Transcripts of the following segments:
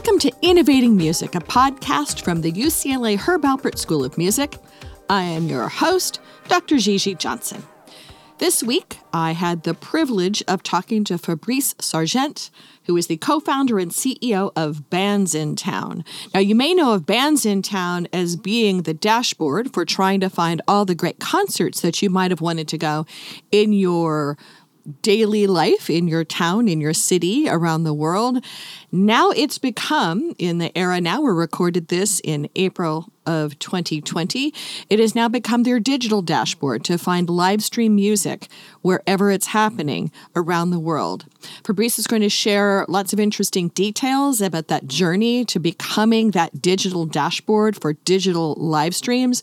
Welcome to Innovating Music, a podcast from the UCLA Herb Alpert School of Music. I am your host, Dr. Gigi Johnson. This week, I had the privilege of talking to Fabrice Sergent, who is the co founder and CEO of Bands in Town. Now, you may know of Bands in Town as being the dashboard for trying to find all the great concerts that you might have wanted to go in your daily life in your town, in your city, around the world. Now it's become, in the era now, we recorded this in April of 2020, it has now become their digital dashboard to find live stream music wherever it's happening around the world. Fabrice is going to share lots of interesting details about that journey to becoming that digital dashboard for digital live streams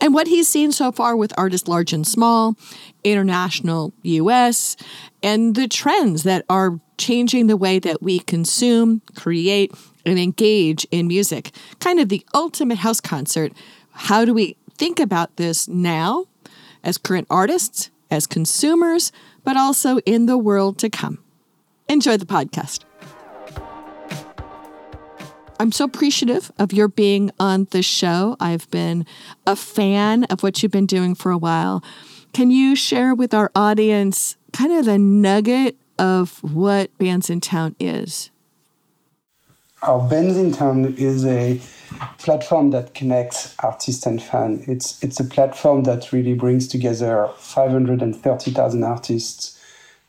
and what he's seen so far with artists large and small, international US, and the trends that are changing the way that we consume, create, and engage in music. Kind of the ultimate house concert. How do we think about this now as current artists, as consumers, but also in the world to come? Enjoy the podcast. I'm so appreciative of your being on the show. I've been a fan of what you've been doing for a while. Can you share with our audience kind of the nugget of what Bands in Town is? Our Bandsintown is a platform that connects artists and fans. It's it's a platform that really brings together 530,000 artists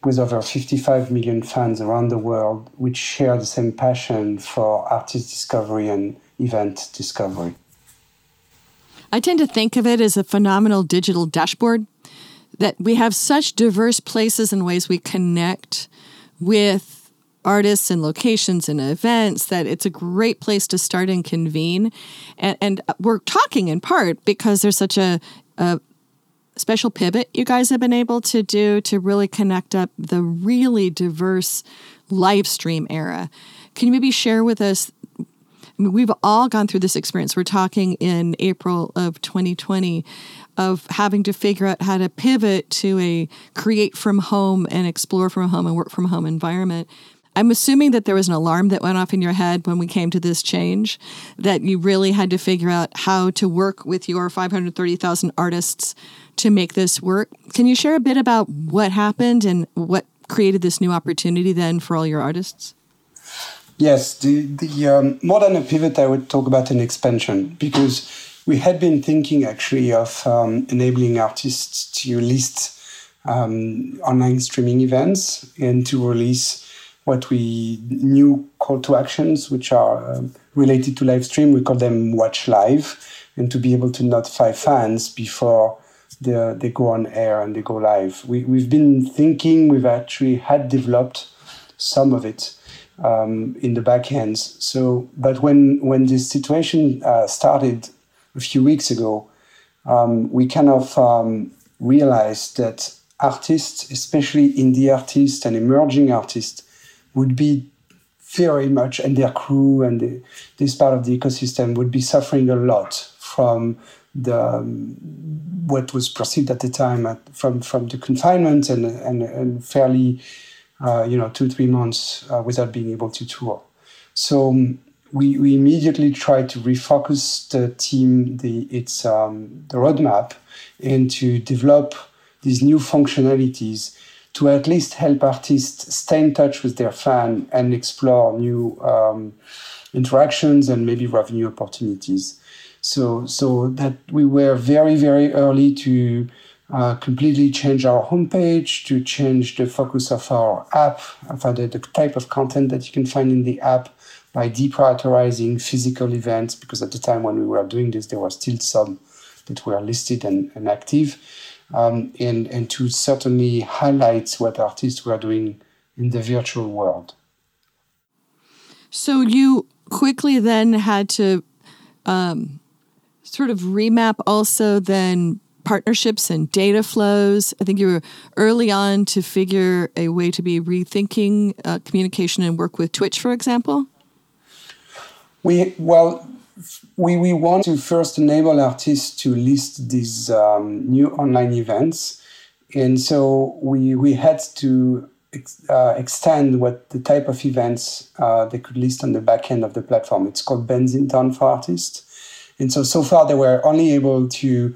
with over 55 million fans around the world, which share the same passion for artist discovery and event discovery. I tend to think of it as a phenomenal digital dashboard that we have such diverse places and ways we connect with artists and locations and events that it's a great place to start and convene. And, and we're talking in part because there's such a, a special pivot you guys have been able to do to really connect up the really diverse live stream era. Can you maybe share with us I mean, we've all gone through this experience. We're talking in April of 2020 of having to figure out how to pivot to a create from home and explore from home and work from home environment. I'm assuming that there was an alarm that went off in your head when we came to this change, that you really had to figure out how to work with your 530,000 artists to make this work. Can you share a bit about what happened and what created this new opportunity then for all your artists? Yes, the, the um, more than a pivot, I would talk about an expansion because we had been thinking actually of um, enabling artists to list um, online streaming events and to release what we new call to actions, which are uh, related to live stream. We call them watch live, and to be able to notify fans before they, they go on air and they go live. We, we've been thinking, we've actually had developed some of it um, in the back ends. So, but when when this situation uh, started a few weeks ago, um, we kind of um, realized that artists, especially indie artists and emerging artists, would be very much, and their crew and the, this part of the ecosystem would be suffering a lot from the um, what was perceived at the time at, from from the confinement and and, and fairly uh, you know, two, three months uh, without being able to tour. So um, we, we immediately tried to refocus the team, the, its, um, the roadmap, and to develop these new functionalities to at least help artists stay in touch with their fan and explore new um, interactions and maybe revenue opportunities. So, so that we were very, very early to uh, completely change our homepage, to change the focus of our app, of the, the type of content that you can find in the app by deprioritizing physical events, because at the time when we were doing this, there were still some that were listed and, and active, um, and, and to certainly highlight what artists were doing in the virtual world. So you quickly then had to um, sort of remap also then partnerships and data flows. I think you were early on to figure a way to be rethinking uh, communication and work with Twitch, for example. We well, we we want to first enable artists to list these um, new online events, and so we we had to ex- uh, extend what the type of events uh, they could list on the back end of the platform. It's called Bands Town for Artists. And so, so far, they were only able to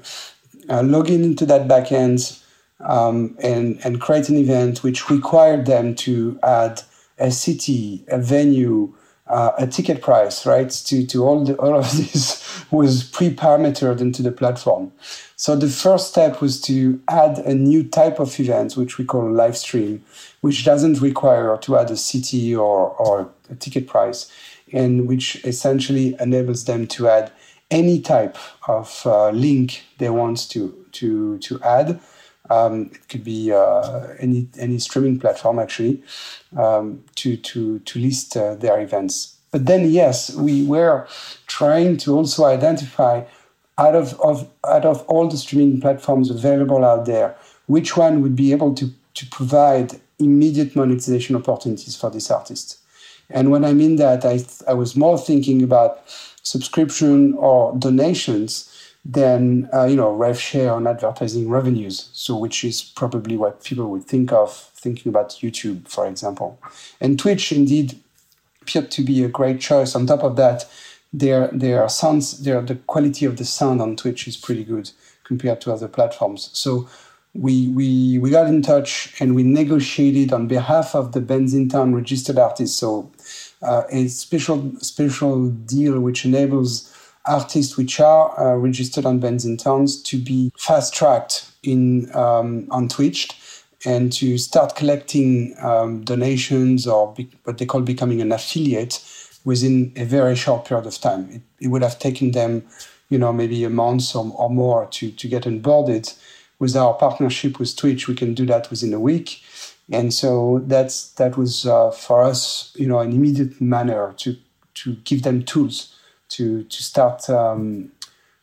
uh, log in into that backend um, and, and create an event which required them to add a city, a venue, uh, a ticket price, right? To, to all, the, all of this was pre-parametered into the platform. So the first step was to add a new type of event, which we call live stream, which doesn't require to add a city or, or a ticket price, and which essentially enables them to add any type of uh, link they want to to to add. Um, it could be uh, any any streaming platform actually um, to to to list uh, their events. But then yes, we were trying to also identify out of, of out of all the streaming platforms available out there, which one would be able to to provide immediate monetization opportunities for this artist. And when I mean that, I, I was more thinking about subscription or donations than uh, you know rev share on advertising revenues. So which is probably what people would think of thinking about YouTube, for example. And Twitch indeed appeared to be a great choice. On top of that, their their sounds, their the quality of the sound on Twitch is pretty good compared to other platforms. So we we we got in touch and we negotiated on behalf of the Bands in Town registered artists. So uh, a special special deal which enables artists which are uh, registered on Bands and Towns to be fast tracked in um, on Twitch and to start collecting um, donations or be, what they call becoming an affiliate within a very short period of time. It, it would have taken them, you know, maybe a month or, or more to, to get onboarded. With our partnership with Twitch, we can do that within a week. And so that's that was uh, for us, you know, an immediate manner to to give them tools to to start um,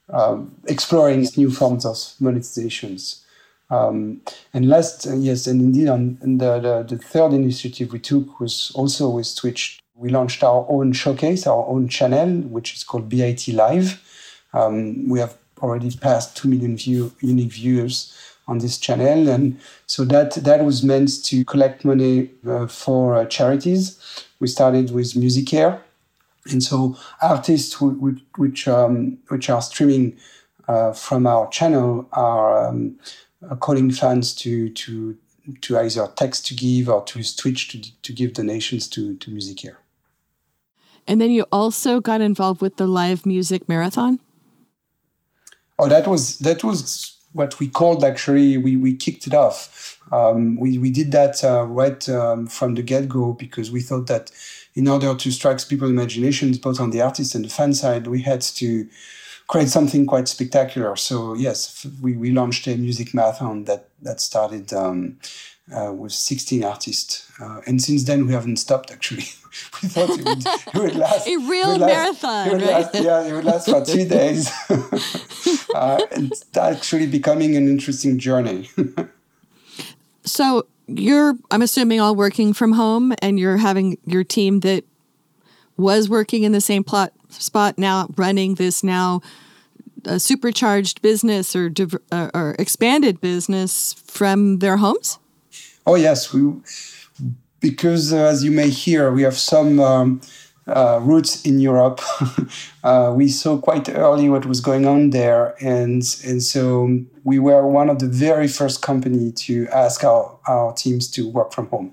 um, exploring new forms of monetizations. Um, and last, uh, yes, and indeed, on the, the, the third initiative we took was also with Twitch. We launched our own showcase, our own channel, which is called BIT Live. Um, we have already passed two million view, unique viewers on this channel, and so that that was meant to collect money uh, for uh, charities. We started with Music MusiCare, and so artists who, which um, which are streaming uh, from our channel are um, calling fans to to to either text to give or to Twitch to, to give donations to to MusiCare. And then you also got involved with the live music marathon. Oh, that was that was what we called actually. We we kicked it off. Um, we we did that uh, right um, from the get go because we thought that in order to strike people's imaginations, both on the artist and the fan side, we had to create something quite spectacular. So yes, we, we launched a music marathon that that started um, uh, with 16 artists, uh, and since then we haven't stopped. Actually, we thought it would, it would last a real marathon. Last, right? last, yeah, it would last for three days. uh, it's actually becoming an interesting journey. so you're, I'm assuming, all working from home, and you're having your team that was working in the same plot spot now running this now uh, supercharged business or uh, or expanded business from their homes? Oh yes, we because uh, as you may hear, we have some um, uh, roots in Europe. uh, we saw quite early what was going on there, and and so we were one of the very first company to ask our, our teams to work from home.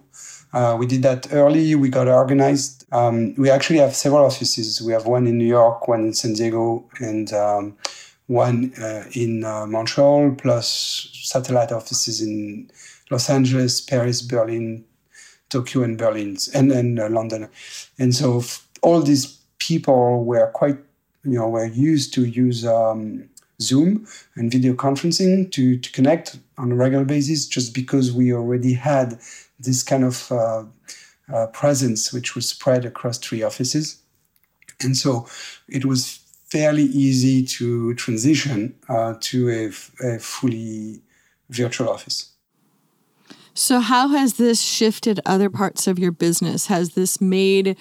Uh, we did that early. We got organized. Um, we actually have several offices. We have one in New York, one in San Diego, and um, one uh, in uh, Montreal, plus satellite offices in Los Angeles, Paris, Berlin, Tokyo, and Berlin, and, uh, London. And so all these people were quite, you know, were used to use um, Zoom and video conferencing to, to connect on a regular basis just because we already had this kind of uh, uh, presence which was spread across three offices. And so it was fairly easy to transition uh, to a, a fully virtual office. So, how has this shifted other parts of your business? Has this made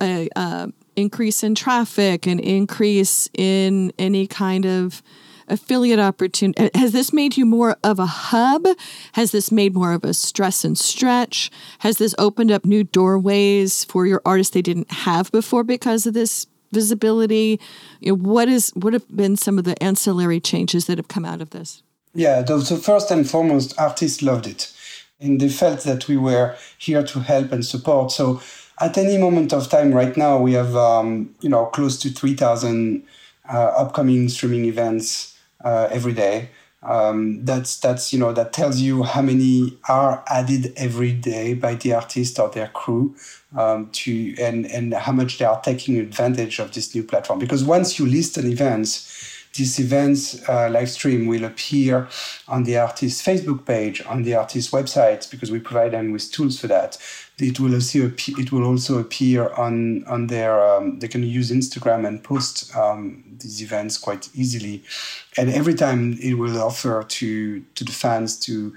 a, uh, increase in traffic, an increase in any kind of affiliate opportunity. Has this made you more of a hub? Has this made more of a stress and stretch? Has this opened up new doorways for your artists they didn't have before because of this visibility? You know, what is what have been some of the ancillary changes that have come out of this? Yeah, so first and foremost, artists loved it. And they felt that we were here to help and support. So at any moment of time right now, we have, um, you know, close to 3,000 uh, upcoming streaming events uh, every day. Um, that's that's you know that tells you how many are added every day by the artist or their crew um, to and and how much they are taking advantage of this new platform because once you list an event this event's uh, live stream will appear on the artist's Facebook page, on the artist's website, because we provide them with tools for that. It will also appear, it will also appear on on their. Um, they can use Instagram and post um, these events quite easily, and every time it will offer to to the fans to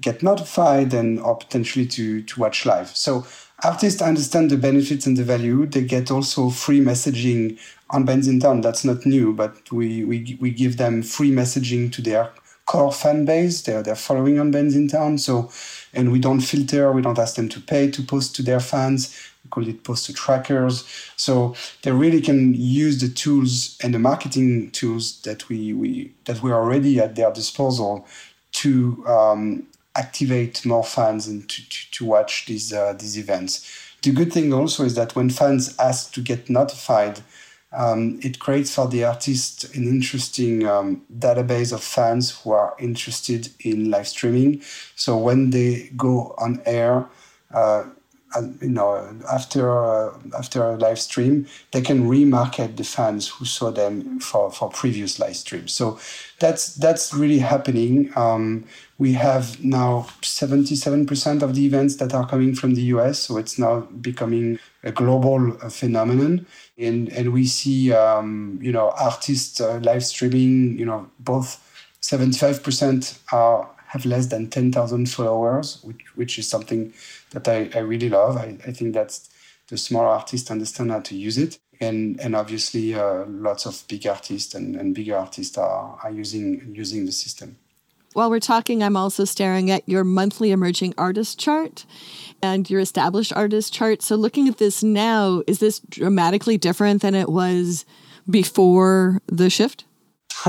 get notified and or potentially to to watch live. So artists understand the benefits and the value. They get also free messaging on Bands in Town. That's not new, but we, we, we give them free messaging to their core fan base. They're, they're following on Bands in Town. So, and we don't filter, we don't ask them to pay to post to their fans. We call it post to trackers. So they really can use the tools and the marketing tools that we, we that we're already at their disposal to um, activate more fans and to, to, to watch these uh, these events. The good thing also is that when fans ask to get notified, um, it creates for the artist an interesting um, database of fans who are interested in live streaming. So when they go on air, uh, you know, after uh, after a live stream, they can remarket the fans who saw them for, for previous live streams. So that's that's really happening. Um, we have now seventy seven percent of the events that are coming from the US, so it's now becoming a global uh, phenomenon. And and we see um, you know artists uh, live streaming. You know, both seventy five percent are have less than 10,000 followers, which, which is something that I, I really love. I, I think that's the small artists understand how to use it. And, and obviously, uh, lots of big artists and, and bigger artists are, are using, using the system. While we're talking, I'm also staring at your monthly emerging artist chart and your established artist chart. So, looking at this now, is this dramatically different than it was before the shift?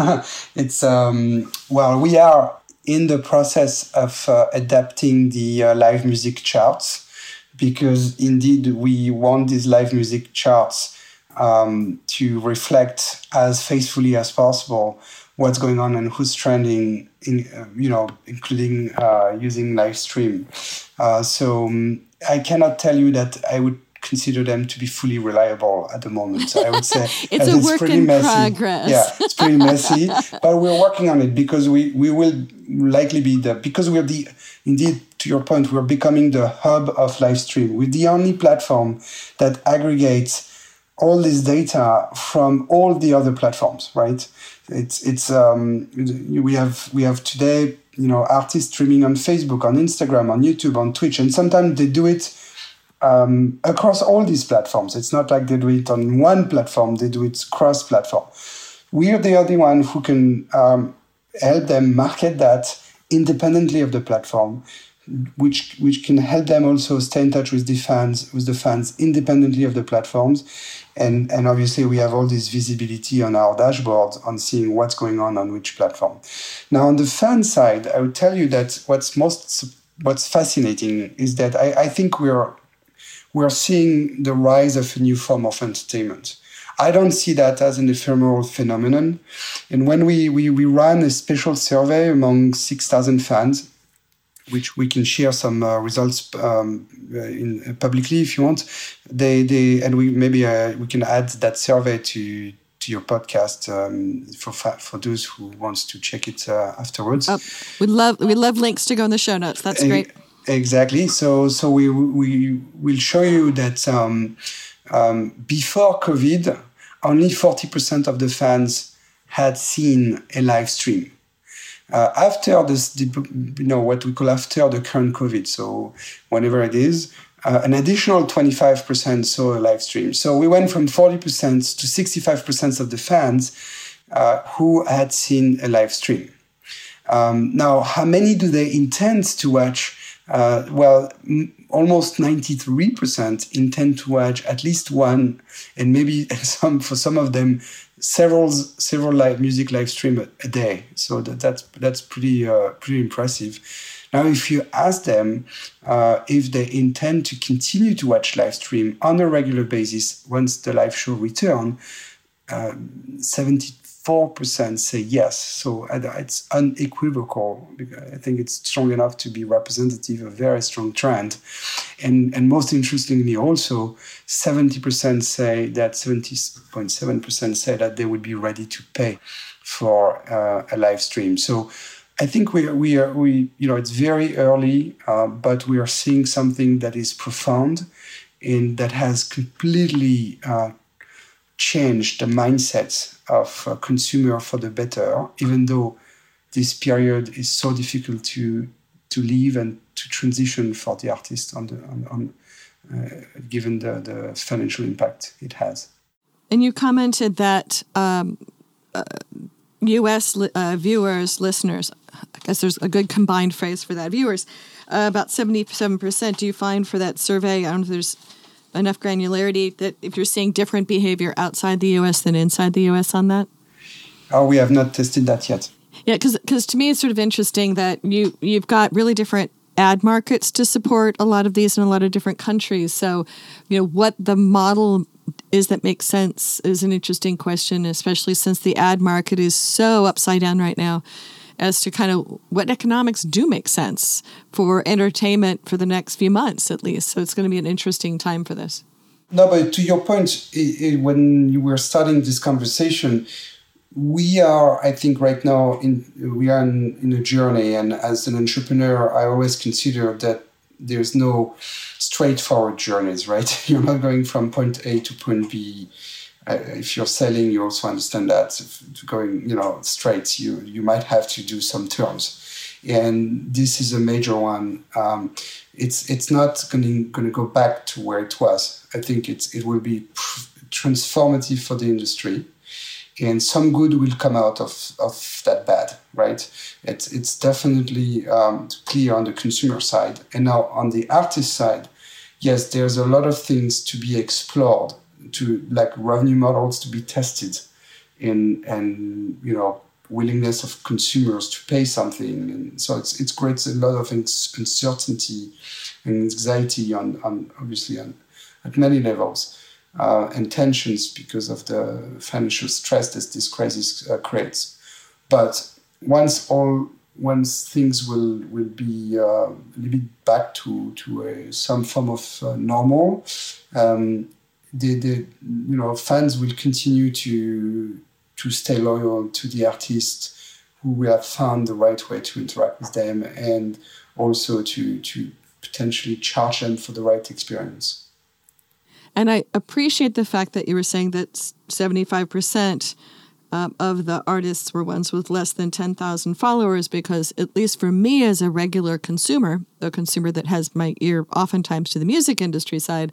it's um, well, we are in the process of uh, adapting the uh, live music charts because indeed we want these live music charts um, to reflect as faithfully as possible what's going on and who's trending in uh, you know including uh, using live stream. Uh, so um, i cannot tell you that i would consider them to be fully reliable at the moment. I would say it's a it's work in messy. progress. Yeah, it's pretty messy, but we're working on it because we we will likely be the because we're the indeed to your point we're becoming the hub of live stream. We're the only platform that aggregates all this data from all the other platforms. Right? It's it's um, we have we have today you know artists streaming on Facebook, on Instagram, on YouTube, on Twitch, and sometimes they do it um, across all these platforms. It's not like they do it on one platform, they do it cross platform. We're the only one who can um, help them market that independently of the platform, which which can help them also stay in touch with the fans, with the fans independently of the platforms. And, and obviously we have all this visibility on our dashboard on seeing what's going on on which platform. Now on the fan side, I would tell you that what's most what's fascinating is that I, I think we're we're seeing the rise of a new form of entertainment. I don't see that as an ephemeral phenomenon. And when we, we, we ran a special survey among 6,000 fans, which we can share some uh, results um, in, uh, publicly if you want, they, they and we maybe uh, we can add that survey to to your podcast um, for for those who wants to check it uh, afterwards. Oh, we love we love links to go in the show notes. That's great. Exactly. So so we we will show you that um, um, before COVID, only forty percent of the fans had seen a live stream. Uh, after this, you know what we call after the current COVID, so whenever it is, uh, an additional 25% saw a live stream. So we went from 40% to 65% of the fans uh, who had seen a live stream. Um, now, how many do they intend to watch? Uh, well, m- almost 93% intend to watch at least one, and maybe some for some of them, several several live music live stream a, a day. So that, that's that's pretty uh, pretty impressive. Now, if you ask them uh, if they intend to continue to watch live stream on a regular basis once the live show return, um, 70 4% say yes. So it's unequivocal. I think it's strong enough to be representative of a very strong trend. And, and most interestingly, also, 70% say that 70.7% say that they would be ready to pay for uh, a live stream. So I think we are, we are, we, you know, it's very early, uh, but we are seeing something that is profound and that has completely uh, changed the mindsets of uh, consumer for the better, even though this period is so difficult to to live and to transition for the artist on the on, on uh, given the, the financial impact it has. And you commented that um, uh, U.S. Li- uh, viewers, listeners, I guess there's a good combined phrase for that. Viewers, uh, about seventy-seven percent. Do you find for that survey? I don't know if there's enough granularity that if you're seeing different behavior outside the US than inside the US on that? Oh, we have not tested that yet. Yeah, because to me it's sort of interesting that you you've got really different ad markets to support a lot of these in a lot of different countries. So, you know, what the model is that makes sense is an interesting question, especially since the ad market is so upside down right now as to kind of what economics do make sense for entertainment for the next few months at least. So it's going to be an interesting time for this. No, but to your point, when you were starting this conversation, we are, I think, right now in we are in, in a journey, and as an entrepreneur, I always consider that there's no straightforward journeys, right? You're not going from point A to point B if you're selling, you also understand that going, you know, straight, you you might have to do some terms, and this is a major one. Um, it's it's not going to go back to where it was. I think it's it will be transformative for the industry, and some good will come out of, of that bad. Right? It's it's definitely um, clear on the consumer side, and now on the artist side, yes, there's a lot of things to be explored to like revenue models to be tested in and you know willingness of consumers to pay something. And so it's it's creates a lot of uncertainty and anxiety on, on obviously on at many levels uh, and tensions because of the financial stress that this crisis uh, creates. But once all once things will will be uh, a little bit back to to a, some form of uh, normal um, the, the you know fans will continue to to stay loyal to the artist who will have found the right way to interact with them and also to to potentially charge them for the right experience. And I appreciate the fact that you were saying that 75% um, of the artists were ones with less than 10,000 followers because, at least for me as a regular consumer, a consumer that has my ear oftentimes to the music industry side,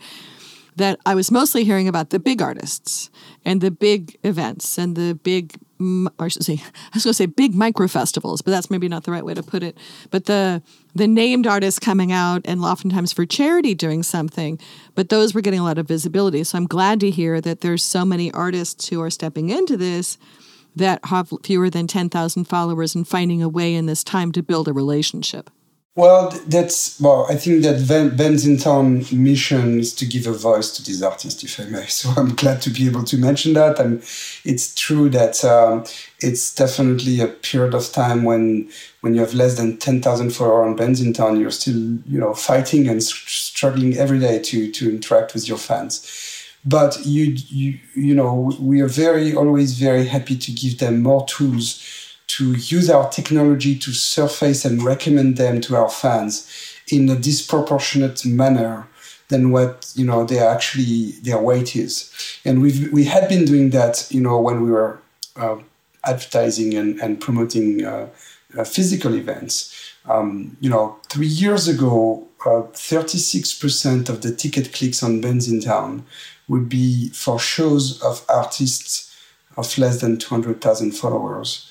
that I was mostly hearing about the big artists and the big events and the big, or I should say, I was going to say big micro festivals, but that's maybe not the right way to put it. But the the named artists coming out and oftentimes for charity doing something, but those were getting a lot of visibility. So I'm glad to hear that there's so many artists who are stepping into this that have fewer than 10,000 followers and finding a way in this time to build a relationship. Well, that's well. I think that Town mission is to give a voice to these artists, if I may. So I'm glad to be able to mention that. And it's true that um, it's definitely a period of time when when you have less than ten thousand followers on Town, you're still you know fighting and struggling every day to to interact with your fans. But you you you know we are very always very happy to give them more tools to use our technology to surface and recommend them to our fans in a disproportionate manner than what you know they actually their weight is and we've we had been doing that you know when we were uh, advertising and, and promoting uh, uh, physical events um, you know three years ago 36% uh, of the ticket clicks on bands in town would be for shows of artists of less than 200,000 followers.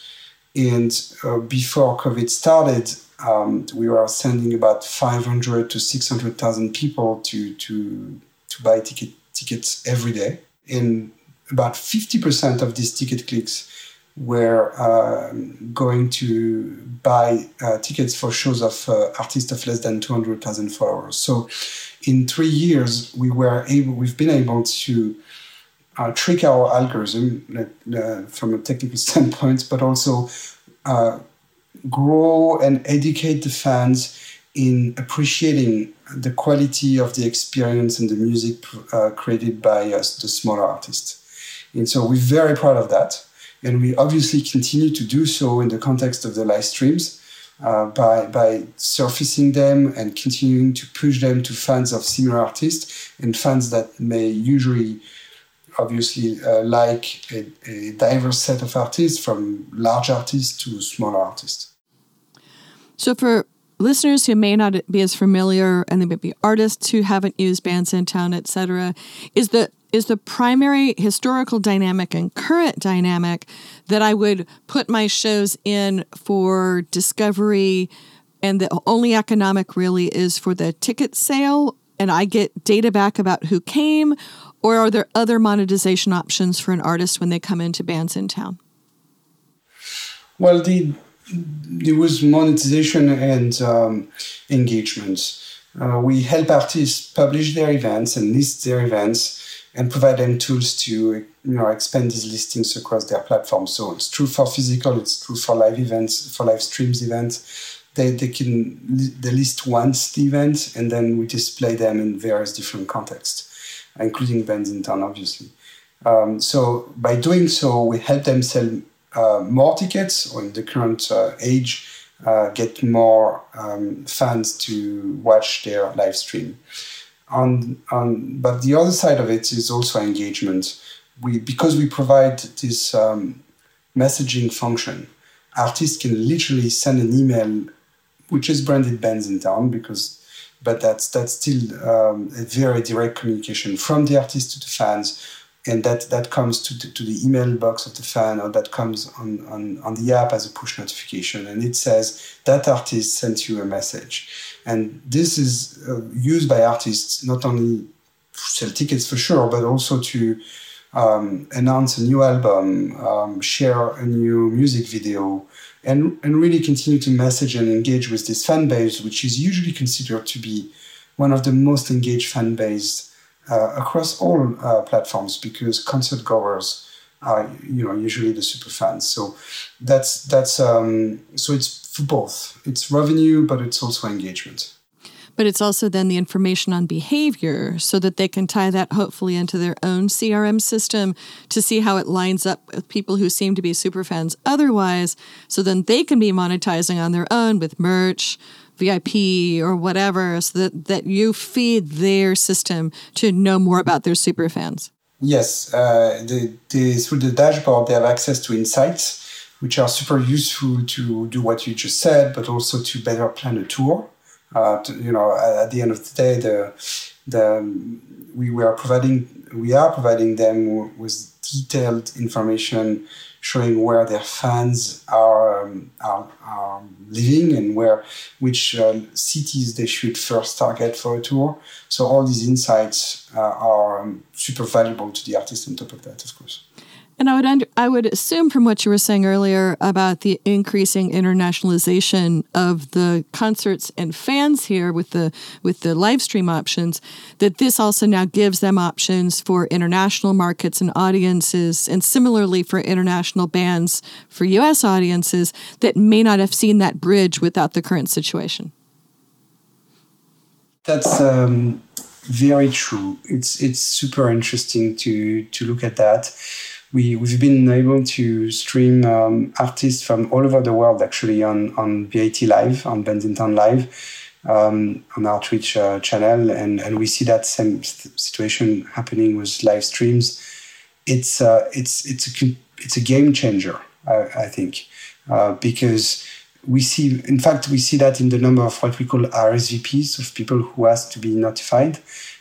And uh, before COVID started, um, we were sending about 500 to 600,000 people to, to, to buy ticket, tickets every day. And about 50% of these ticket clicks were uh, going to buy uh, tickets for shows of uh, artists of less than 200,000 followers. So in three years, we were able, we've been able to uh, trick our algorithm uh, from a technical standpoint, but also uh, grow and educate the fans in appreciating the quality of the experience and the music uh, created by us, the smaller artists. And so we're very proud of that. And we obviously continue to do so in the context of the live streams uh, by, by surfacing them and continuing to push them to fans of similar artists and fans that may usually obviously uh, like a, a, diverse set of artists from large artists to smaller artists. So for listeners who may not be as familiar and they may be artists who haven't used Bandsintown, etc., is the is the primary historical dynamic and current dynamic that I would put my shows in for discovery and the only economic really is for the ticket sale and I get data back about who came or are there other monetization options for an artist when they come into bands in town? Well, the, there was monetization and um. Uh, we help artists publish their events and list their events and provide them tools to you know expand these listings across their platform. So it's true for physical, it's true for live events, for live streams events. They, they can they list once the event and then we display them in various different contexts including bands in town, obviously. Um, so by doing so, we help them sell uh, more tickets, or in the current uh, age, uh, get more um, fans to watch their live stream. On, on, but the other side of it is also engagement. We because we provide this um, messaging function, artists can literally send an email, which is branded bands in town because but that's that's still um, a very direct communication from the artist to the fans. And that that comes to the, to the email box of the fan or that comes on, on, on the app as a push notification. And it says that artist sent you a message. And this is uh, used by artists not only sell tickets for sure but also to um, announce a new album um, share a new music video and, and really continue to message and engage with this fan base, which is usually considered to be one of the most engaged fan base uh, across all uh, platforms because concert goers are you know usually the super fans. So that's that's um, so it's for both. It's revenue, but it's also engagement but it's also then the information on behavior so that they can tie that hopefully into their own CRM system to see how it lines up with people who seem to be super fans otherwise. So then they can be monetizing on their own with merch, VIP, or whatever, so that, that you feed their system to know more about their super fans. Yes, uh, through the dashboard, they have access to insights, which are super useful to do what you just said, but also to better plan a tour uh, to, you know, at the end of the day, the the we were providing we are providing them with detailed information showing where their fans are, um, are, are, living and where which uh, cities they should first target for a tour. So all these insights uh, are um, super valuable to the artist on top of that, of course. And I would under, I would assume from what you were saying earlier about the increasing internationalization of the concerts and fans here with the with the live stream options that this also now gives them options for international markets and audiences and similarly for international bands for US audiences that may not have seen that bridge without the current situation. That's um, very true. It's it's super interesting to to look at that we, we've been able to stream um, artists from all over the world actually on, on BIT Live, on Bandsintown Live, um, on our Twitch uh, channel. And, and we see that same situation happening with live streams. It's, uh, it's, it's, a, it's a game changer, I, I think, uh, because we see, in fact, we see that in the number of what we call RSVPs of people who ask to be notified.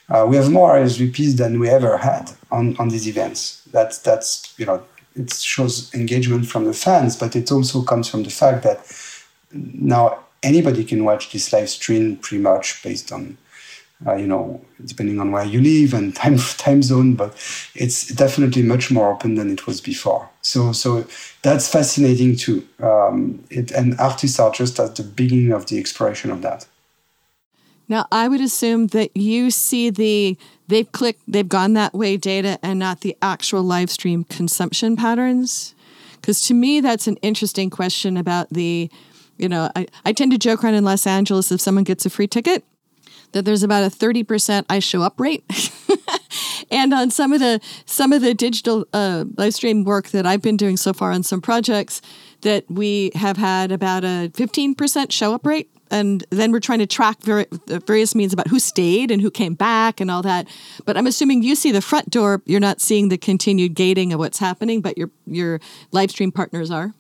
Uh, we have more RSVPs than we ever had on, on these events. That's that's you know it shows engagement from the fans, but it also comes from the fact that now anybody can watch this live stream pretty much based on uh, you know, depending on where you live and time time zone, but it's definitely much more open than it was before. So so that's fascinating too. Um, it, and artists are just at the beginning of the exploration of that. Now, I would assume that you see the they've clicked, they've gone that way data and not the actual live stream consumption patterns. Because to me, that's an interesting question about the, you know, I, I tend to joke around in Los Angeles if someone gets a free ticket, that there's about a 30% I show up rate. and on some of the some of the digital uh, live stream work that I've been doing so far on some projects, that we have had about a 15% show up rate. And then we're trying to track various means about who stayed and who came back and all that. But I'm assuming you see the front door. You're not seeing the continued gating of what's happening, but your your live stream partners are.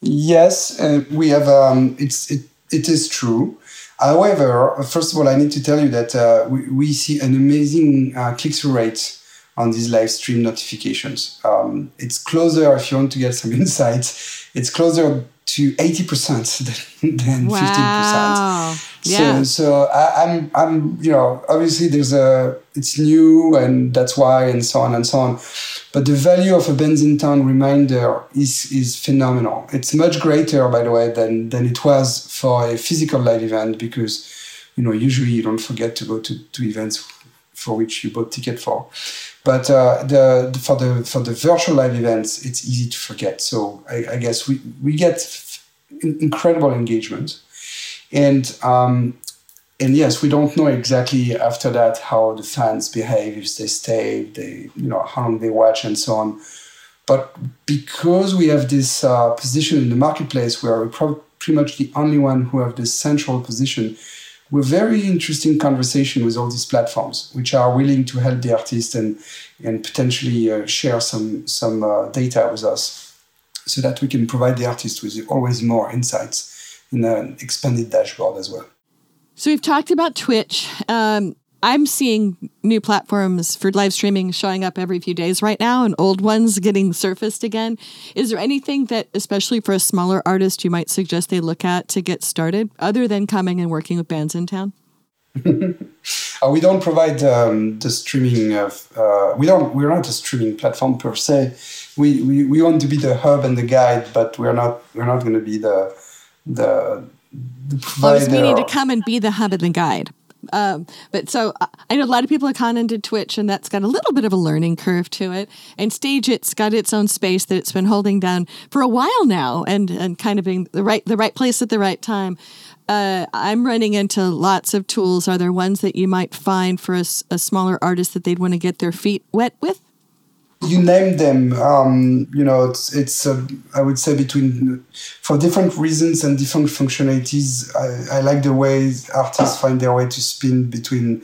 Yes, uh, we have. Um, it's it, it is true. However, first of all, I need to tell you that uh, we, we, see an amazing uh, click through rate on these live stream notifications. Um, it's closer, if you want to get some insights, it's closer to 80% than, than wow. 15%. Yeah. So, so I, am I'm, I'm, you know, obviously there's a, it's new and that's why, and so on and so on. But the value of a Bandsintown reminder is, is phenomenal. It's much greater, by the way, than, than it was for a physical live event because, you know, usually you don't forget to go to, to events for which you bought ticket for. But uh, the, for the for the virtual live events, it's easy to forget. So I, I guess we, we get incredible engagement, and um, and yes, we don't know exactly after that how the fans behave, if they stay, they you know how long they watch, and so on. But because we have this uh, position in the marketplace, where we're pretty much the only one who have this central position, we're very interesting conversation with all these platforms, which are willing to help the artist and and potentially uh, share some some uh, data with us, so that we can provide the artist with always more insights in an expanded dashboard as well. So we've talked about Twitch. Um, I'm seeing new platforms for live streaming showing up every few days right now and old ones getting surfaced again. Is there anything that, especially for a smaller artist, you might suggest they look at to get started other than coming and working with Bandsintown? uh, we don't provide um, the streaming of, uh, we don't, we're not a streaming platform per se. We, we, we want to be the hub and the guide, but we're not, we're not going to be the, the, the provider. Well, meaning to come and be the hub and the guide. Um, but so I know a lot of people have gone into Twitch, and that's got a little bit of a learning curve to it. And Stage It's got its own space that it's been holding down for a while now, and and kind of being the right the right place at the right time. Uh, I'm running into lots of tools. Are there ones that you might find for a, a smaller artist that they'd want to get their feet wet with? You name them. Um, you know, it's it's uh, I would say between for different reasons and different functionalities. I, I like the way artists find their way to spin between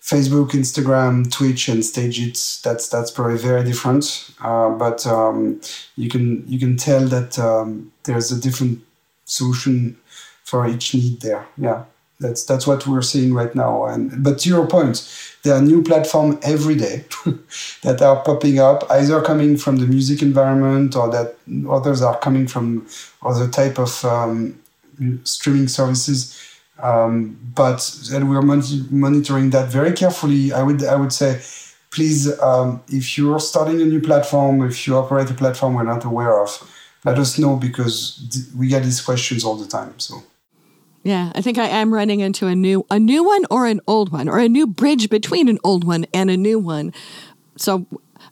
Facebook, Instagram, Twitch, and Stageit. That's that's probably very different. Uh, but um, you can you can tell that um, there's a different solution for each need there. Yeah. That's that's what we're seeing right now. And but to your point, there are new platforms every day that are popping up, either coming from the music environment or that others are coming from other type of um, streaming services. Um, but and we're mon- monitoring that very carefully. I would I would say, please, um, if you're starting a new platform, if you operate a platform we're not aware of, let us know because we get these questions all the time. So. Yeah, I think I am running into a new a new one or an old one or a new bridge between an old one and a new one. So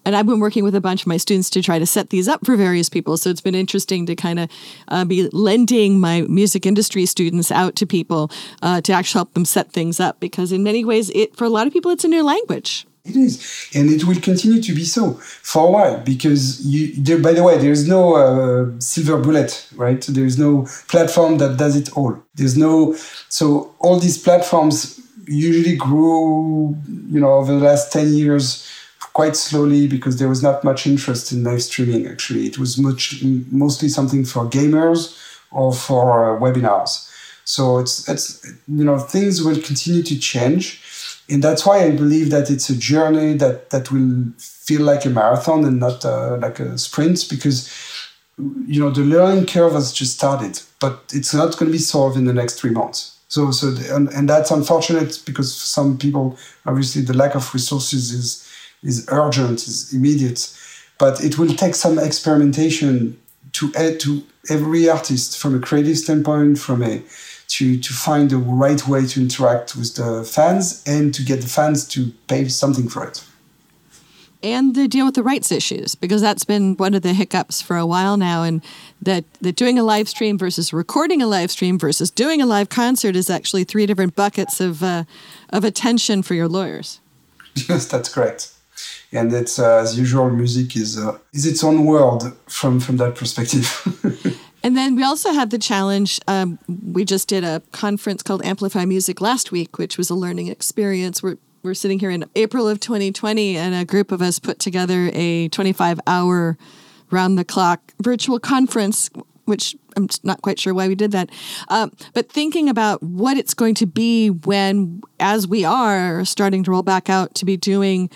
and I've been working with a bunch of my students to try to set these up for various people. So it's been interesting to kind of uh, be lending my music industry students out to people uh, to actually help them set things up because in many ways, it for a lot of people, it's a new language. It is, and it will continue to be so for a while because you. There, by the way, there is no uh, silver bullet, right? There is no platform that does it all. There's no. So all these platforms usually grew, you know, over the last ten years quite slowly because there was not much interest in live streaming. Actually, it was much mostly something for gamers or for uh, webinars. So it's it's you know things will continue to change and that's why I believe that it's a journey that that will feel like a marathon and not uh, like a sprint because you know the learning curve has just started, but it's not going to be solved in the next three months. So so the, and, and that's unfortunate because for some people obviously the lack of resources is is urgent, is immediate, but it will take some experimentation to add to every artist from a creative standpoint, from a to, to find the right way to interact with the fans and to get the fans to pay something for it. And to deal with the rights issues, because that's been one of the hiccups for a while now. And that, that doing a live stream versus recording a live stream versus doing a live concert is actually three different buckets of, uh, of attention for your lawyers. Yes, that's correct. And it's uh, as usual, music is uh, is its own world from from that perspective. And then we also had the challenge. Um, we just did a conference called Amplify Music last week, which was a learning experience. We're, we're sitting here in April of 2020, and a group of us put together a 25 hour round the clock virtual conference, which I'm not quite sure why we did that. Um, but thinking about what it's going to be when, as we are starting to roll back out to be doing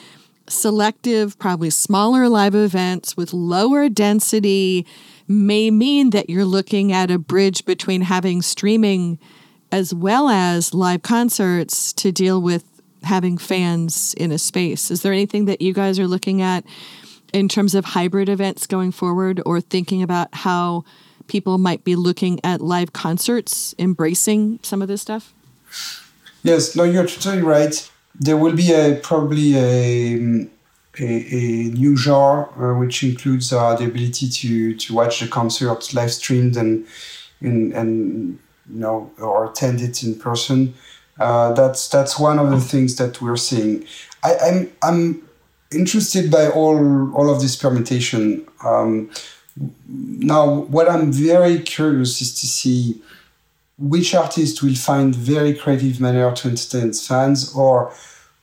selective, probably smaller live events with lower density may mean that you're looking at a bridge between having streaming as well as live concerts to deal with having fans in a space. Is there anything that you guys are looking at in terms of hybrid events going forward or thinking about how people might be looking at live concerts, embracing some of this stuff? Yes, no, you're totally right. There will be a probably a a, a new genre uh, which includes uh, the ability to to watch the concert live streamed and and and you know or attend it in person. Uh, that's that's one of the things that we're seeing. I, I'm I'm interested by all all of this permutation. Um, now, what I'm very curious is to see which artist will find very creative manner to entertain fans, or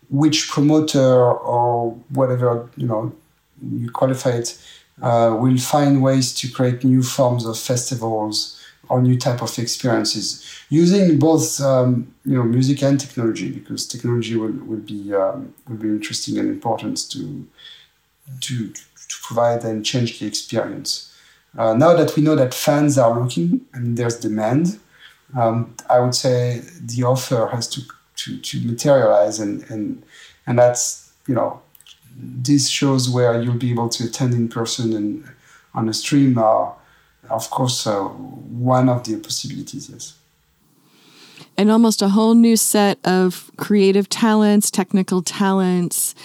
which promoter or whatever you know you qualify it uh, will find ways to create new forms of festivals or new type of experiences using both um, you know music and technology because technology will, will be um, will be interesting and important to to to provide and change the experience. Uh, now that we know that fans are looking and there's demand, um, I would say the offer has to to, to materialize and, and and that's you know these shows where you'll be able to attend in person and on a stream are of course uh, one of the possibilities yes. And almost a whole new set of creative talents technical talents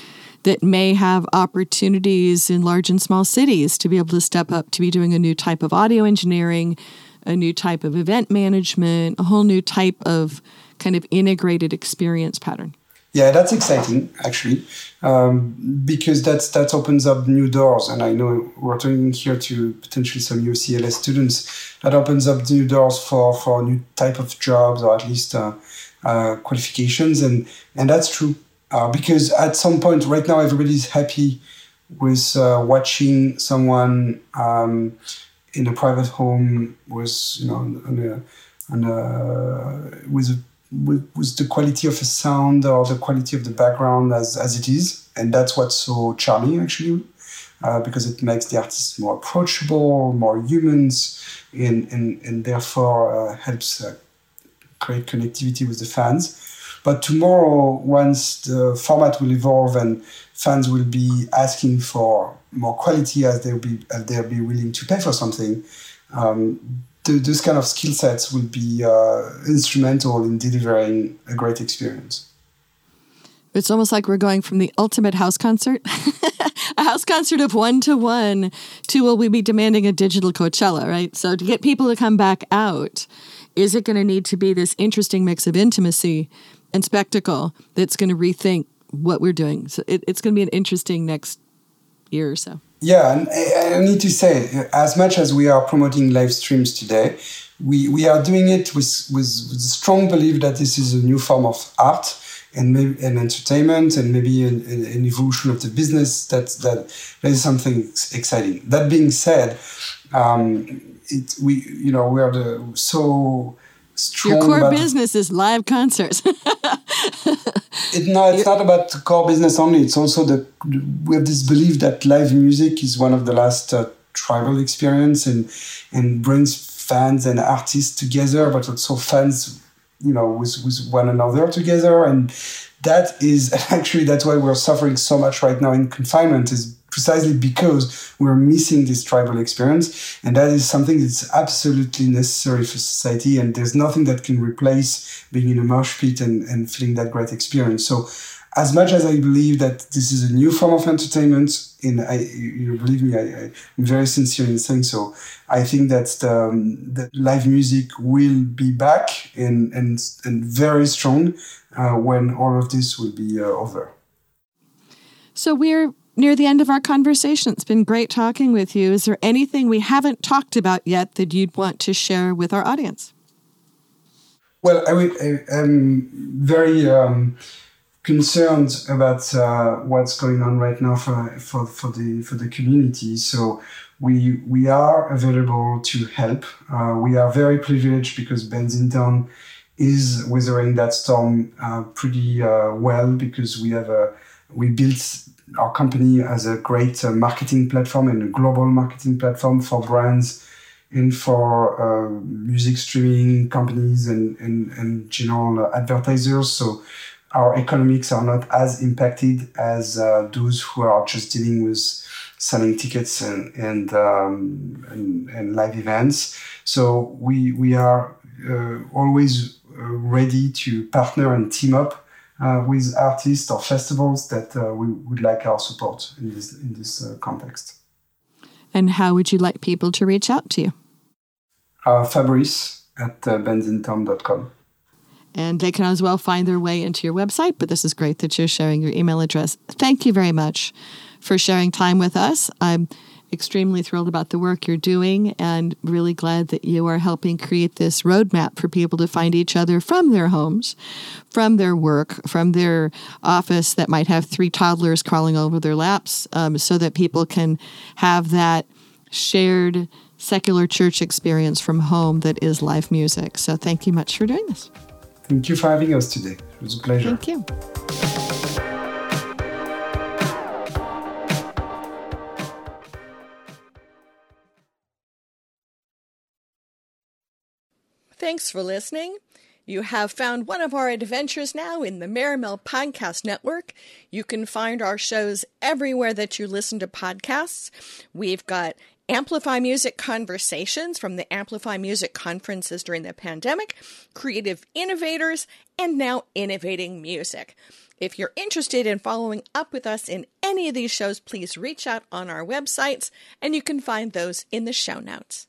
that may have opportunities in large and small cities to be able to step up to be doing a new type of audio engineering a new type of event management a whole new type of kind of integrated experience pattern. Yeah, that's exciting actually, um, because that's that opens up new doors. And I know we're talking here to potentially some UCLA students. That opens up new doors for for new type of jobs or at least uh, uh, qualifications. And and that's true uh, because at some point right now everybody's happy with uh, watching someone um, in a private home was you know on a, on a, with a with, with the quality of a sound or the quality of the background as, as it is. And that's what's so charming, actually, uh, because it makes the artist more approachable, more humans, and, and, and therefore uh, helps uh, create connectivity with the fans. But tomorrow, once the format will evolve and fans will be asking for more quality as they'll be, as they'll be willing to pay for something, um, those kind of skill sets will be uh, instrumental in delivering a great experience. It's almost like we're going from the ultimate house concert, a house concert of one to one, to will we be demanding a digital Coachella, right? So to get people to come back out, is it going to need to be this interesting mix of intimacy and spectacle that's going to rethink what we're doing? So it, it's going to be an interesting next year or so. Yeah, and I need to say, as much as we are promoting live streams today, we, we are doing it with, with, with strong belief that this is a new form of art and maybe entertainment and maybe an, an evolution of the business that that that is something exciting. That being said, um, it we you know we are the so strong. Your core business is live concerts. it, no, it's not about core business only. It's also the we have this belief that live music is one of the last uh, tribal experience and and brings fans and artists together, but also fans, you know, with with one another together. And that is actually that's why we're suffering so much right now in confinement is precisely because we're missing this tribal experience. And that is something that's absolutely necessary for society. And there's nothing that can replace being in a mosh pit and, and feeling that great experience. So, as much as I believe that this is a new form of entertainment, in I, you believe me, I, am very sincere in saying so. I think that the, um, live music will be back and and and very strong uh, when all of this will be uh, over. So we're near the end of our conversation. It's been great talking with you. Is there anything we haven't talked about yet that you'd want to share with our audience? Well, I, am very um, concerned about uh, what's going on right now for, for, for the for the community. So we we are available to help. Uh, we are very privileged because Bandsintown is weathering that storm uh, pretty uh, well because we have a we built our company as a great uh, marketing platform and a global marketing platform for brands and for uh, music streaming companies and, and, and general advertisers. So our economics are not as impacted as uh, those who are just dealing with selling tickets and and, um, and, and live events. So we we are uh, always ready to partner and team up uh, with artists or festivals that uh, we would like our support in this in this uh, context. And how would you like people to reach out to you? Uh, Fabrice at uh, bandsintown.com. And they can as well find their way into your website, but this is great that you're sharing your email address. Thank you very much for sharing time with us. I'm extremely thrilled about the work you're doing and really glad that you are helping create this roadmap for people to find each other from their homes, from their work, from their office that might have three toddlers crawling over their laps, um, so that people can have that shared secular church experience from home that is live music. So thank you much for doing this. Thank you for having us today. It was a pleasure. Thank you. Thanks for listening. You have found one of our adventures now in the Marimel Podcast Network. You can find our shows everywhere that you listen to podcasts. We've got Amplify Music Conversations from the Amplify Music conferences during the pandemic, Creative Innovators, and now Innovating Music. If you're interested in following up with us in any of these shows, please reach out on our websites, and you can find those in the show notes.